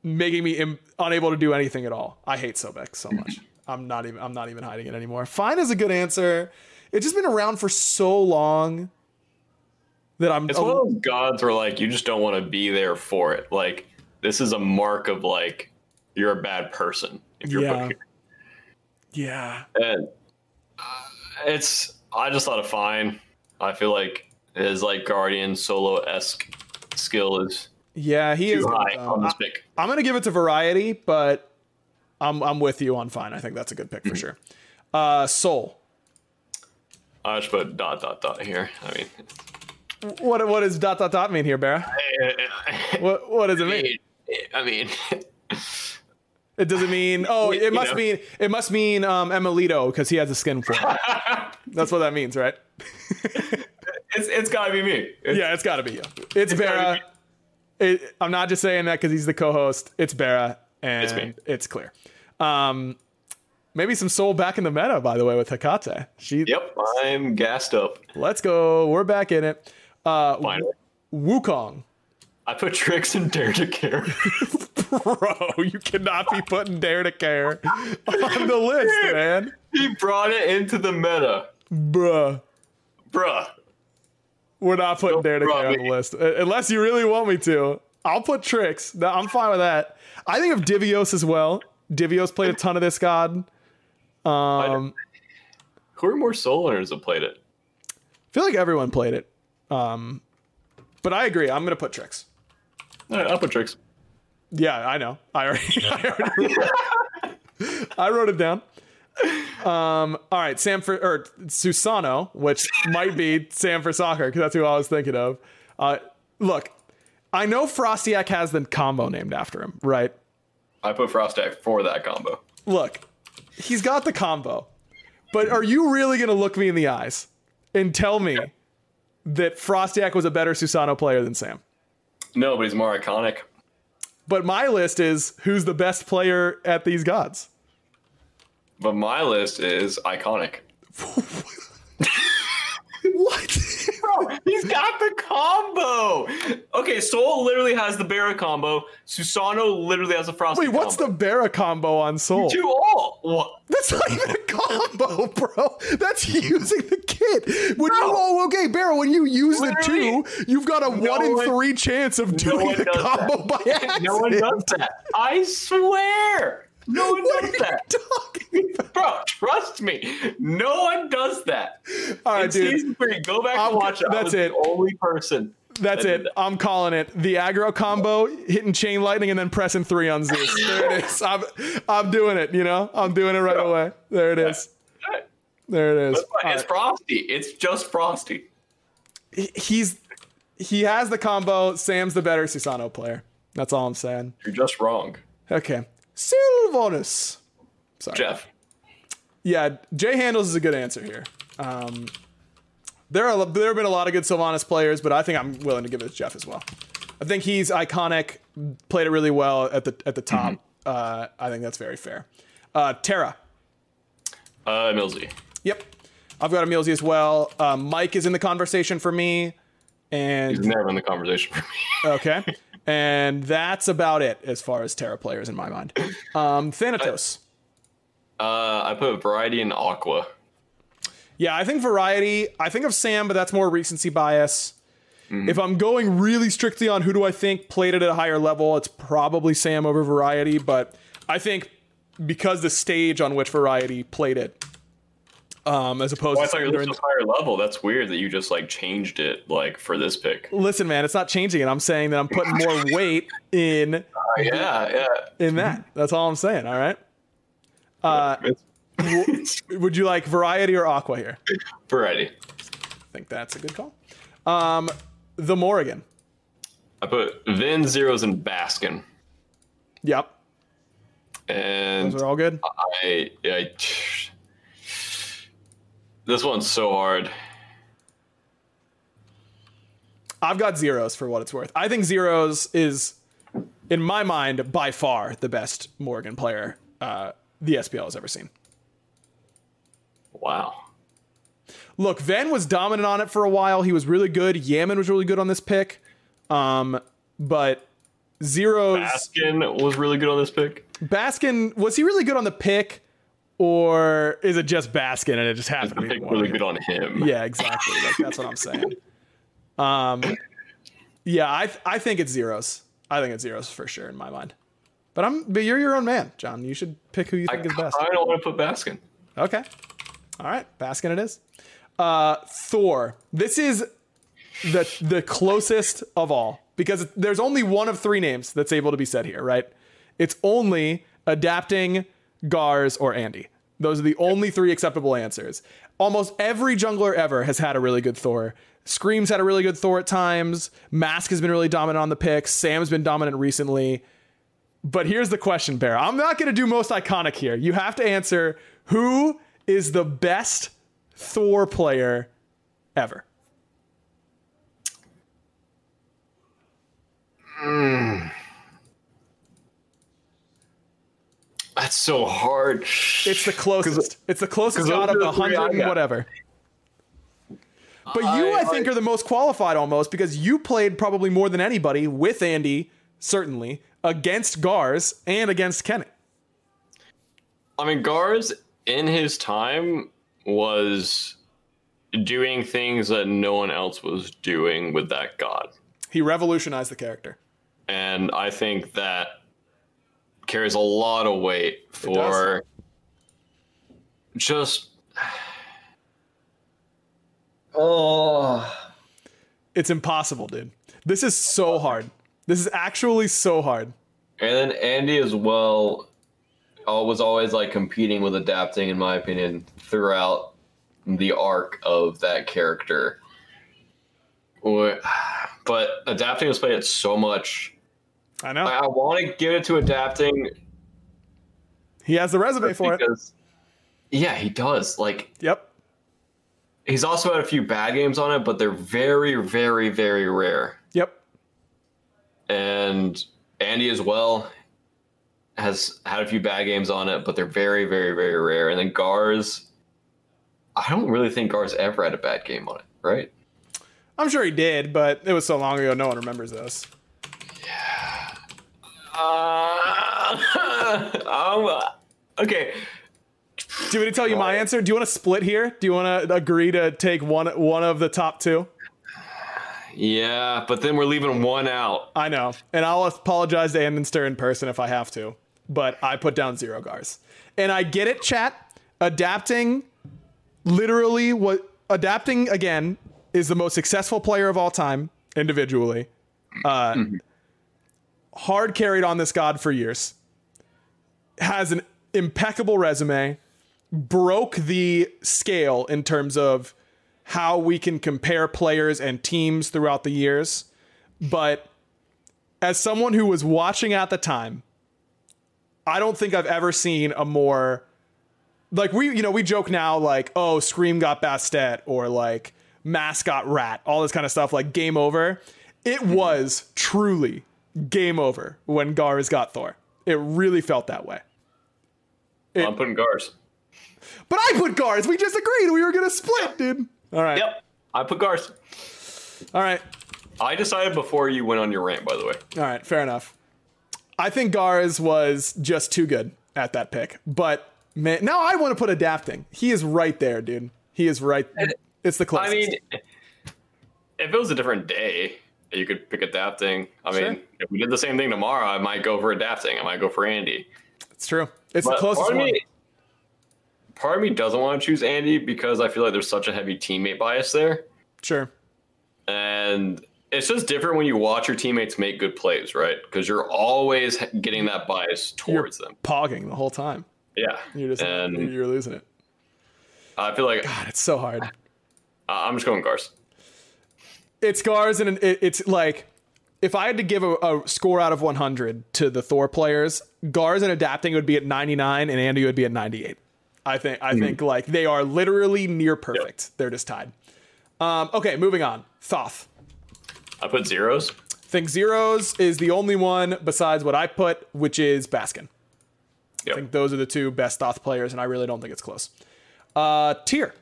making me Im- unable to do anything at all. I hate Sobek so much. I'm not even I'm not even hiding it anymore. Fine is a good answer. It's just been around for so long that I'm It's one of those gods where like you just don't want to be there for it. Like this is a mark of like you're a bad person if you're Yeah. here. yeah. And uh, it's I just thought it fine. I feel like his like guardian solo esque skill is Yeah, he is. high on this I, pick. am gonna give it to variety, but I'm I'm with you on fine. I think that's a good pick for sure. Uh, Sol. I just put dot dot dot here. I mean, What what does dot dot dot mean here, Barra? What what does it mean? I mean, It doesn't mean. Oh, it must know. mean. It must mean um, Emilito because he has a skin for it. That's what that means, right? it's it's gotta be me. It's- Yeah, it's got to be you. It's, gotta Barra. It, I'm not just saying that because he's the co-host. It's Barra, and It's me. it's clear. Um, maybe some Sol back in the meta, by the way, with Hekate. She. Yep, I'm gassed up. Let's go. We're back in it. Uh, Finally, Wukong. I put tricks and dare to care. Bro, you cannot be putting Dare to Care on the list, man. he brought it into the meta, Bruh. bruh. We're not putting Dare to Care on the list. Uh, Unless you really want me to. I'll put Tricks. I'm fine with that. I think of Divios as well. Divios played a ton of this god. Um, Who are more soul owners that played it? I feel like everyone played it. Um, but I agree. I'm going to put Tricks. All right, I'll put tricks. Yeah, I know. I already, I, already I wrote it down. Um, all right, Sam for or Susano, which might be Sam for soccer because that's who I was thinking of. Uh, look, I know Frostiak has the combo named after him, right? I put Frostak for that combo. Look, he's got the combo, but are you really gonna look me in the eyes and tell me that Frostiak was a better Susano player than Sam? No, but he's more iconic. But my list is who's the best player at these gods. But my list is iconic. What? Bro, He's got the combo. Okay, Sol literally has the Barra combo. Susano literally has a Frost. Wait, what's the Barra combo on Sol? Two all. What? That's not even a combo, bro. That's using the kit. When you Bro. oh okay, Barra, when you use the two, you've got a one in one- three chance of doing one the combo that. by accident. No one does that. I swear. No one What does that. Bro, trust me. No one does that. All right, In dude. season three, go back I'm- and watch it. That's it. The only person. That's that it. that. I'm calling it. The aggro combo, hitting chain lightning, and then pressing three on Zeus. There it is. I'm, I'm doing it, you know? I'm doing it right away. There it is. There it is. That's fine. All It's right. Frosty. It's just Frosty. He- He's he has the combo. Sam's the better Susano player. That's all I'm saying. You're just wrong, Okay. Sylvanus. Sorry. Jeff. Yeah, Jay Handles is a good answer here. Um, there are there have been a lot of good Sylvanus players, but I think I'm willing to give it to Jeff as well. I think he's iconic, played it really well at the at the top. Uh, I think that's very fair. Uh, Terra. Uh, Millsy. Yep, I've got a Millsy as well. Uh, Mike is in the conversation for me, and He's never in the conversation for me. okay, and that's about it as far as Terra players in my mind. Um, Thanatos. Uh, I put Variety and Aqua. Yeah, I think variety. I think of Sam, but that's more recency bias. If I'm going really strictly on who do I think played it at a higher level, it's probably Sam over variety. But I think because the stage on which variety played it, um, as opposed Oh, I to thought you were during this higher level. That's weird that you just like changed it like for this pick. listen, man, it's not changing it. I'm saying that I'm putting more weight in yeah, yeah. in that. That's all I'm saying. All right. Uh, Would you like variety or aqua here? Variety. I think that's a good call. Um, the Morrigan. I put Vin, Zeros, and Baskin. Yep, And those are all good. I, I, this one's so hard. I've got zeros for what it's worth. I think zeros is, in my mind, by far the best Morrigan player uh, the SPL has ever seen. Wow. Look, Ven was dominant on it for a while. He was really good. Yaman was really good on this pick. Um, but zeros. Baskin was really good on this pick. Baskin was he really good on the pick, or is it just Baskin and it just happened to be really good on him. Yeah, exactly. Like, that's what I'm saying. Um, yeah, I I think it's zeros. I think it's zeros for sure in my mind. But I'm but you're your own man, John. You should pick who you I, think is best. I don't want to put Baskin. Okay. All right, Baskin it is. Uh, Thor. This is the the closest of all because there's only one of three names that's able to be said here, right? It's only adapting Gars or Andy. Those are the only three acceptable answers. Almost every jungler ever has had a really good Thor. Scream's had a really good Thor at times. Mask has been really dominant on the picks. Sam's been dominant recently. But here's the question, Bear. I'm not going to do most iconic here. You have to answer who is the best Thor player ever. Hmm. That's so hard. It's the closest. It's the closest out of are the the hundred and whatever. But you, I, I- think, are the most qualified almost because you played probably more than anybody with Andy, certainly, against Gars and against Kenny. I mean, Gars in his time was doing things that no one else was doing with that god. He revolutionized the character. And I think that carries a lot of weight for just. Oh. It's impossible, dude. This is so hard. This is actually so hard. And then Andy as well uh, was always like competing with adapting, in my opinion, throughout the arc of that character. Or- But adapting was played so much. I know. I, I want to give it to adapting He has the resume for it. yeah, he does. Like, Yep. he's also had a few bad games on it, but they're very, very, very rare. Yep. and Andy as well has had a few bad games on it, but they're very, very, very rare. And then Gars, I don't really think Gars ever had a bad game on it, right? I'm sure he did, but it was so long ago, no one remembers this. Uh, um, okay. Do you want me to tell you my answer? Do you want to split here? Do you want to agree to take one one of the top two? Yeah, but then we're leaving one out. I know, and I'll apologize to Ammonster in person if I have to. but I put down zero Gars. And I get it, chat. Adapting, literally, what adapting again is the most successful player of all time individually. Uh, hard carried on this god for years. Has an impeccable resume. Broke the scale in terms of how we can compare players and teams throughout the years. But as someone who was watching at the time, I don't think I've ever seen a more like we you know we joke now like oh Scream got Bastet or like mascot rat all this kind of stuff like game over. It mm-hmm. was truly game over when Gars got Thor. It really felt that way. It, I'm putting Gars. But I put Gars. We just agreed we were gonna split, dude. All right. Yep. I put Gars. All right. I decided before you went on your rant, by the way. All right, fair enough. I think Gars was just too good at that pick. But man, now I want to put adapting. He is right there, dude. He is right. There. It's the closest. I mean, if it was a different day, you could pick adapting. I Sure. mean, if we did the same thing tomorrow, I might go for adapting. I might go for Andy. it's true. It's the closest part of one. me, part of me doesn't want to choose Andy because I feel like there's such a heavy teammate bias there, Sure. and it's just different when you watch your teammates make good plays, right? Because you're always getting that bias towards them. Pogging the whole time. Yeah, You're just and you're losing it. I feel like God, it's so hard. I'm just going Gars. It's Gars, and it, it's like if I had to give a, a score out of 100 to the Thor players, Gars and adapting would be at 99, and Andy would be at 98. I think I think like they are literally near perfect. They're just tied. Um, okay, moving on. Thoth. I put zeros. think zeros is the only one besides what I put, which is Baskin. I think those are the two best Thoth players, and I really don't think it's close. Uh, Tyr.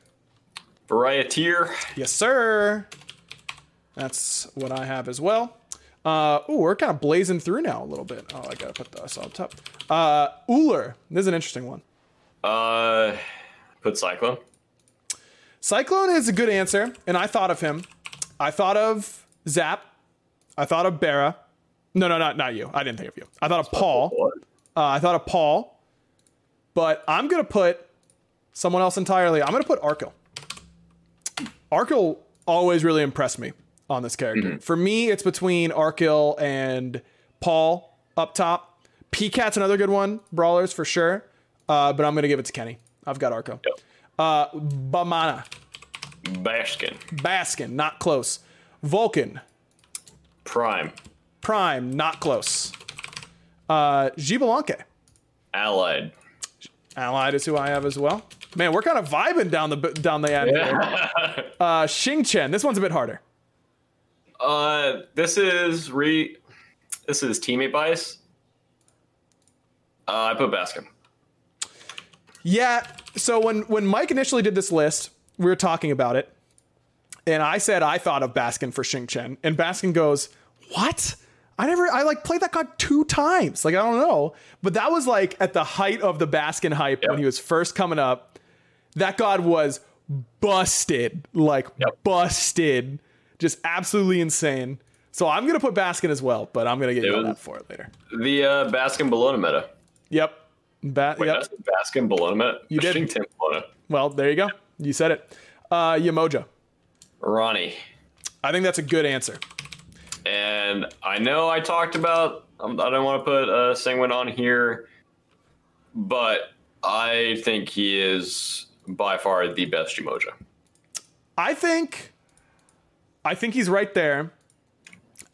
Varieteer. Yes, sir. That's what I have as well. Uh, ooh, we're kind of blazing through now a little bit. Oh, I gotta put this up top. Uh, Ullr. This is an interesting one. Uh, put Cyclone. Cyclone is a good answer, and I thought of him. I thought of Zap. I thought of Bera. No, no, not not you. I didn't think of you. I thought of Paul. Uh, I thought of Paul, but I'm gonna put someone else entirely. I'm gonna put Arkil. Arkil always really impressed me on this character. For me, it's between Arkil and Paul up top. P-Cat's another good one. Brawlers for sure. Uh, but I'm gonna give it to Kenny. I've got Arco. Yep. Uh, Vamana, Baskin. Baskin, not close. Vulcan, Prime. Prime, not close. Uh, Xbalanque, Allied. Allied is who I have as well. Man, we're kind of vibing down the down the end. here. Uh, Xing Tian, this one's a bit harder. Uh, this is re. This is teammate bias. Uh, I put Baskin. Yeah. So when when Mike initially did this list, we were talking about it, and I said I thought of Baskin for Xing Tian, and Baskin goes, "What? I never. I like played that card two times. Like I don't know, but that was like at the height of the Baskin hype when he was first coming up. That god was busted, like Yep. busted, just absolutely insane." So I'm gonna put Baskin as well, but I'm gonna get yelled was- at for it later. The uh, Baskin Bologna meta. Yep. Ba- Wait, yep. that's Baskin Bologna meta. You did. Bologna. Well, there you go. You said it. Uh, Yemoja. Ronnie. I think that's a good answer. And I know I talked about. Um, I don't want to put uh, Singwin on here, but I think he is by far the best Yemoja. I think I think he's right there.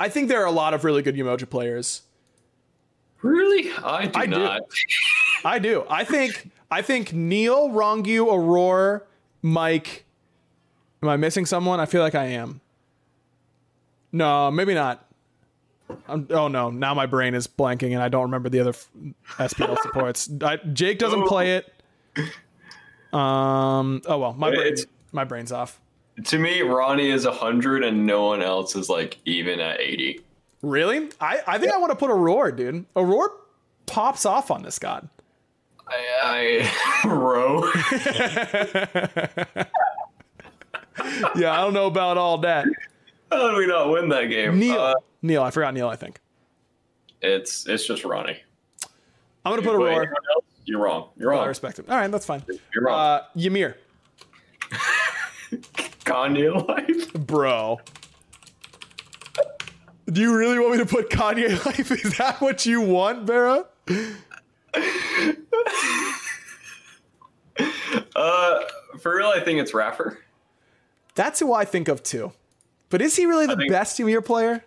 I think there are a lot of really good Yemoja players. Really? I do I do. not. I do. I think I think Neil, Rongu, Aurora, Mike. Am I missing someone? I feel like I am. No, maybe not. I'm, oh no! Now my brain is blanking, and I don't remember the other f- SPL supports. I, Jake doesn't play it. Um. Oh well, my brain, my brain's off. To me, Ronnie is 100 and no one else is like even at 80. Really? I, I think I want to put Aurora, dude. Aurora pops off on this god. I, I row. Yeah, I don't know about all that. How did we not win that game? Neil. Uh, Neil, I forgot Neil, I think. it's it's just Ronnie. I'm gonna put Aurora. else, You're wrong. You're wrong. I respect him. All right, that's fine. You're wrong. Uh, Ymir, Kanye life. bro. Do you really want me to put Kanye Life? Is that what you want, Vera? Uh, for real, I think it's Rapper. That's who I think of too. But is he really the think- best Ymir player?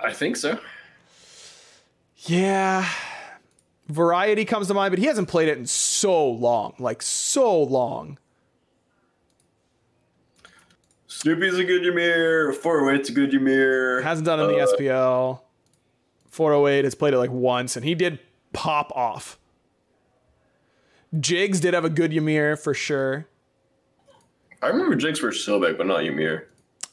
I think so. Yeah. Variety comes to mind, but he hasn't played it in so long. Like so long. Snoopy's a good Ymir. Fourweight's a good Ymir. Hasn't done in the SPL. 408 has played it like once, and he did pop off. Jigs did have a good Ymir for sure. I remember Jinx for Sobek, but not Ymir.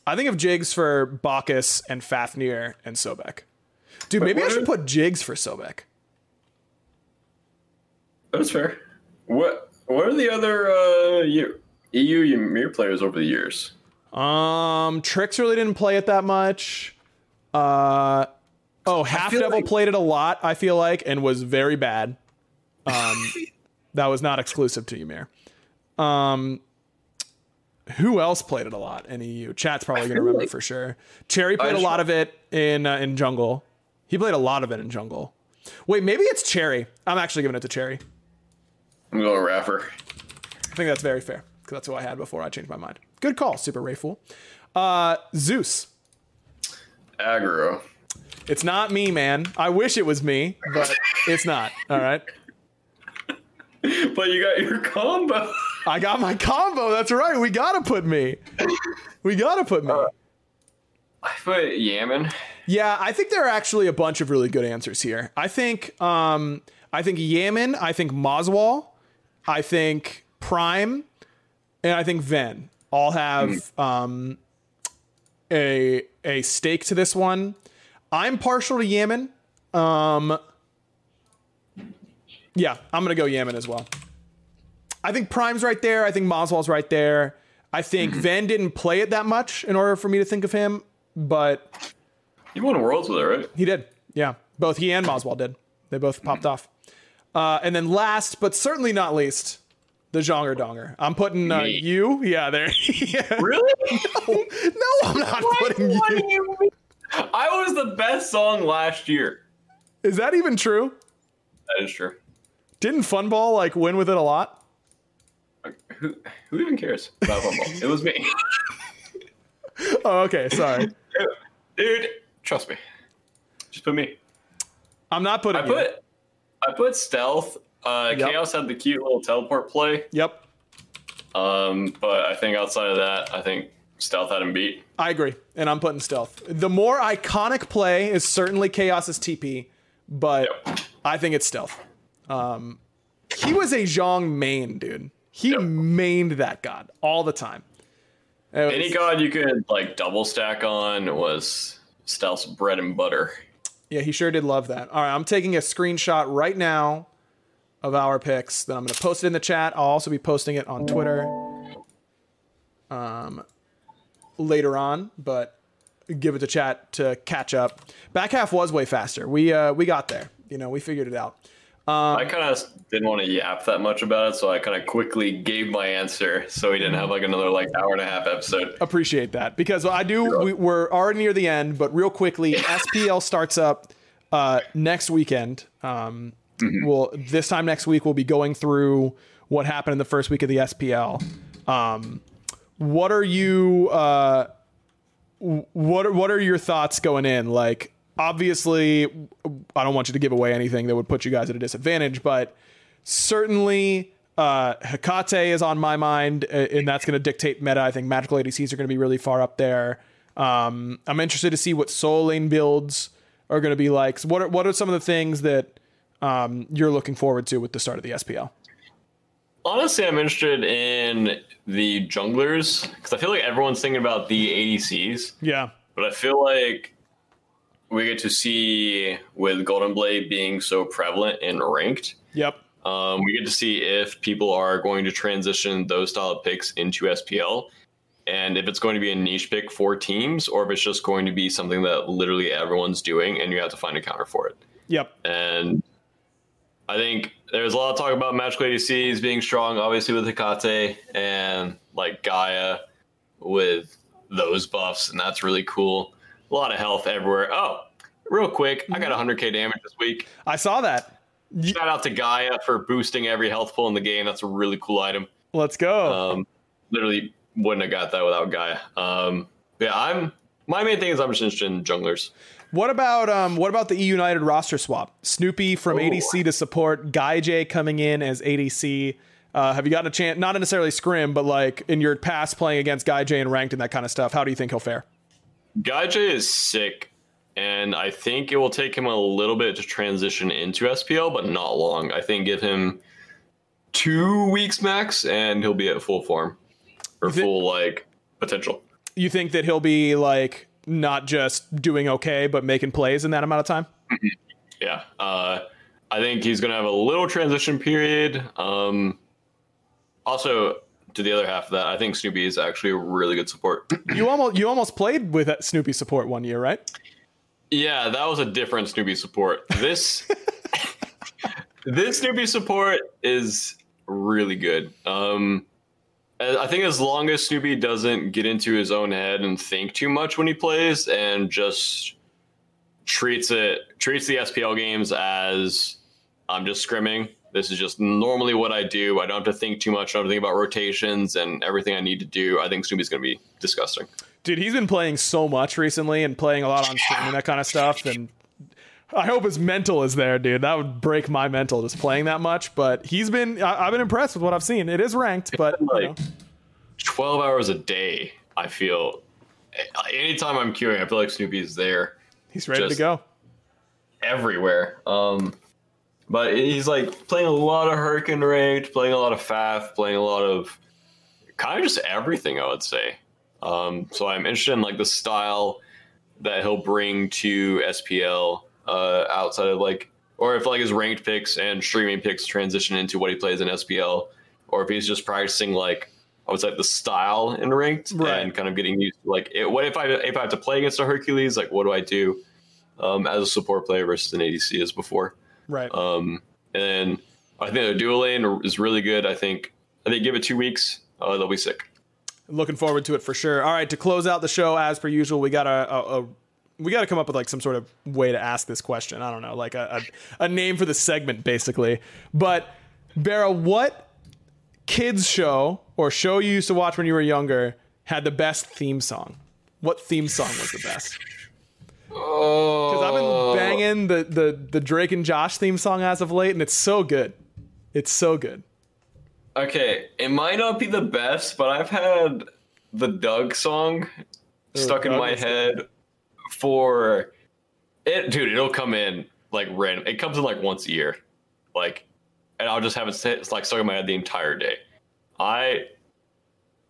I think of Jigs for Bacchus and Fafnir and Sobek. Dude, maybe I should put Jigs for Sobek. That's fair. What What are the other uh, Eu EU Ymir players over the years? Um, Tricks really didn't play it that much. Uh, oh, Half Devil like- played it a lot. I feel like, and was very bad. Um, that was not exclusive to you, Ymir. Um, who else played it a lot in EU? Chat's probably gonna remember like- for sure. Cherry played a lot of it in uh, in Jungle. He played a lot of it in Jungle. Wait, maybe it's Cherry. I'm actually giving it to Cherry. I'm going Raffer. I think that's very fair because that's who I had before I changed my mind. Good call, Super Rayful. Uh, Zeus. Aggro. It's not me, man. I wish it was me, but it's not. All right. But you got your combo. I got my combo. That's right. We gotta put me. We gotta put me. I put Yaman. Yeah, I think there are actually a bunch of really good answers here. I think um I think Yaman, I think Moswall, I think Prime, and I think Ven all have um a a stake to this one. I'm partial to Yaman. Um Yeah, I'm gonna go Yaman as well. I think Prime's right there. I think Moswall's right there. I think Van didn't play it that much in order for me to think of him, but You won Worlds with it, right? he did. Yeah. Both he and Moswell did. They both popped off. Uh, and then last, but certainly not least, the Jonger Donger. I'm putting uh, you. Yeah, there. yeah. Really? No, no, I'm not putting you. I was the best song last year. Is that even true? That is true. Didn't Funball like win with it a lot? Who Who even cares about Funball? it was me, Oh, okay. Sorry. dude. Trust me. Just put me. I'm not putting I you. put I put stealth. Uh, Yep. Chaos had the cute little teleport play. Yep. Um, but I think outside of that, I think stealth had him beat. I agree. And I'm putting Stealth. The more iconic play is certainly Chaos's TP, but Yep. I think it's Stealth. Um, he was a Zhong main, dude. He Yep. mained that god all the time. Was- Any god you could like double stack on was stealth's bread and butter. yeah, he sure did love that. All right, I'm taking a screenshot right now of our picks. Then I'm going to post it in the chat. I'll also be posting it on Twitter um, later on, but give it to chat to catch up. Back half was way faster. We uh, we got there. You know, we figured it out. Um, I kind of didn't want to yap that much about it, so I kind of quickly gave my answer, so we didn't have like another like hour and a half episode. appreciate that because I do. We, we're already near the end, but real quickly, SPL starts up uh, next weekend. Um, Well, this time next week we'll be going through what happened in the first week of the SPL. Um, what are you? Uh, what are, What are your thoughts going in? Like, obviously, I don't want you to give away anything that would put you guys at a disadvantage, but certainly uh, Hecate is on my mind, and that's going to dictate meta. I think magical ADCs are going to be really far up there. Um, I'm interested to see what soul lane builds are going to be like. So what are what are some of the things that um, you're looking forward to with the start of the SPL? Honestly, I'm interested in the junglers because I feel like everyone's thinking about the ADCs, Yeah, but I feel like we get to see with Golden Blade being so prevalent and ranked. yep, Um, we get to see if people are going to transition those style of picks into SPL, and if it's going to be a niche pick for teams, or if it's just going to be something that literally everyone's doing, and you have to find a counter for it. Yep. And I think there's a lot of talk about magical ADCs being strong, obviously with Hecate and like Gaia with those buffs, and that's really cool. A lot of health everywhere. Oh, real quick, I got 100k damage this week. I saw that. Shout out to Gaia for boosting every health pool in the game. That's a really cool item. Let's go. Um, literally wouldn't have got that without Gaia. Um, yeah, I'm. My main thing is I'm just interested in junglers. What about um what about the E United roster swap? Snoopy from Ooh. ADC to support, Guy J coming in as ADC. Uh, have you gotten a chance, not necessarily scrim, but like in your past playing against Guy J and ranked and that kind of stuff? How do you think he'll fare? Guy J is sick, and I think it will take him a little bit to transition into SPL, but not long. I think give him two weeks max, and he'll be at full form or full like potential. You think that he'll be like not just doing okay, but making plays in that amount of time? Yeah, uh, I think he's gonna have a little transition period. Um, also, to the other half of that, I think Snoopy is actually a really good support. You almost you almost played with that Snoopy support one year, right? Yeah, that was a different Snoopy support. This this Snoopy support is really good. Um, Uh, I think as long as Snoopy doesn't get into his own head and think too much when he plays, and just treats it treats the SPL games as I'm just scrimming. This is just normally what I do. I don't have to think too much. I don't have to think about rotations and everything I need to do. I think Snoopy's going to be disgusting. Dude, he's been playing so much recently and playing a lot on stream and that kind of stuff. And I hope his mental is there, dude. That would break my mental just playing that much. But he's been, I, I've been impressed with what I've seen. It is ranked, but you know. 12 hours a day i feel anytime i'm queuing i feel like snoopy is there he's ready to go. everywhere um but he's like playing a lot of hurricane raid playing a lot of faf playing a lot of kind of just everything i would say um so i'm interested in like the style that he'll bring to spl uh outside of like or if like his ranked picks and streaming picks transition into what he plays in spl or if he's just practicing like I would say the style in ranked Right. and kind of getting used to like it, what if I if I have to play against a Hercules like what do I do um, as a support player versus an ADC as before Right. um, and I think the dual lane is really good I think I think give it two weeks uh, they'll be sick Looking forward to it for sure. All right, to close out the show, as per usual, we got a, a, a we got to come up with like some sort of way to ask this question. I don't know, like a, a, a name for the segment, basically. But Barra, what kids show or show you used to watch when you were younger had the best theme song? What theme song was the best? Oh. Because I've been banging the, the the Drake and Josh theme song as of late, and it's so good. It's so good. okay it might not be the best but I've had the Doug song stuck in Doug my head for it dude it'll come in like random it comes in like once a year like and i'll just have it sit it's like stuck in my head the entire day. I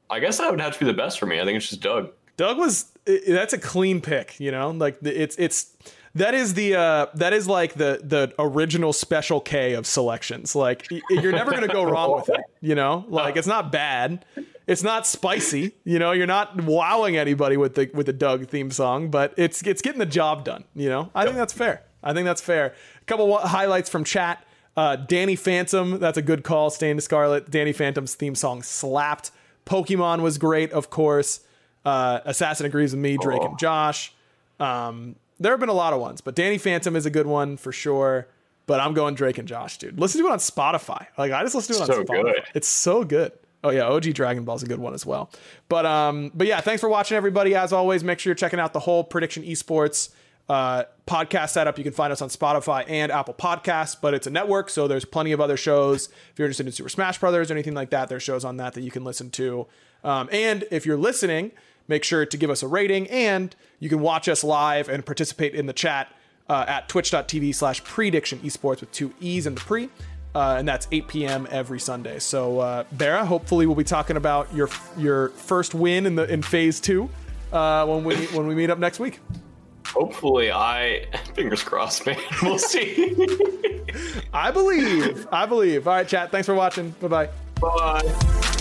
i guess that would have to be the best for me. I think it's just doug. Doug was that's a clean pick, you know? Like it's it's that is the uh that is like the the original special K of selections. Like you're never going to go wrong with it, you know? Like it's not bad. It's not spicy, you know? You're not wowing anybody with the with the Doug theme song, but it's it's getting the job done, you know? I think that's fair. I think that's fair. A couple highlights from chat. Uh, Danny Phantom, that's a good call. Staying to Scarlet. Danny Phantom's theme song slapped. Pokemon was great, of course. Uh, Assassin agrees with me. Drake and Josh. Um, there have been a lot of ones, but Danny Phantom is a good one for sure. But I'm going Drake and Josh, dude. Listen to it on Spotify. Like I just listen to it on So Spotify. good. It's so good. Oh yeah, OG Dragon Ball's a good one as well. But um, but yeah, thanks for watching, everybody. As always, make sure you're checking out the whole Prediction Esports uh, podcast setup. You can find us on Spotify and Apple Podcasts, but it's a network, so there's plenty of other shows. If you're interested in Super Smash Brothers or anything like that, there's shows on that that you can listen to. Um, and if you're listening, make sure to give us a rating, and you can watch us live and participate in the chat uh, at twitch.tv slash prediction esports with two E's in the pre. Uh, and that's 8 p.m. every Sunday. So, uh, Bera, hopefully we'll be talking about your your first win in the in phase two uh, when we when we meet up next week. hopefully i fingers crossed man we'll see I believe. I believe. All right, chat. Thanks for watching. Bye bye. bye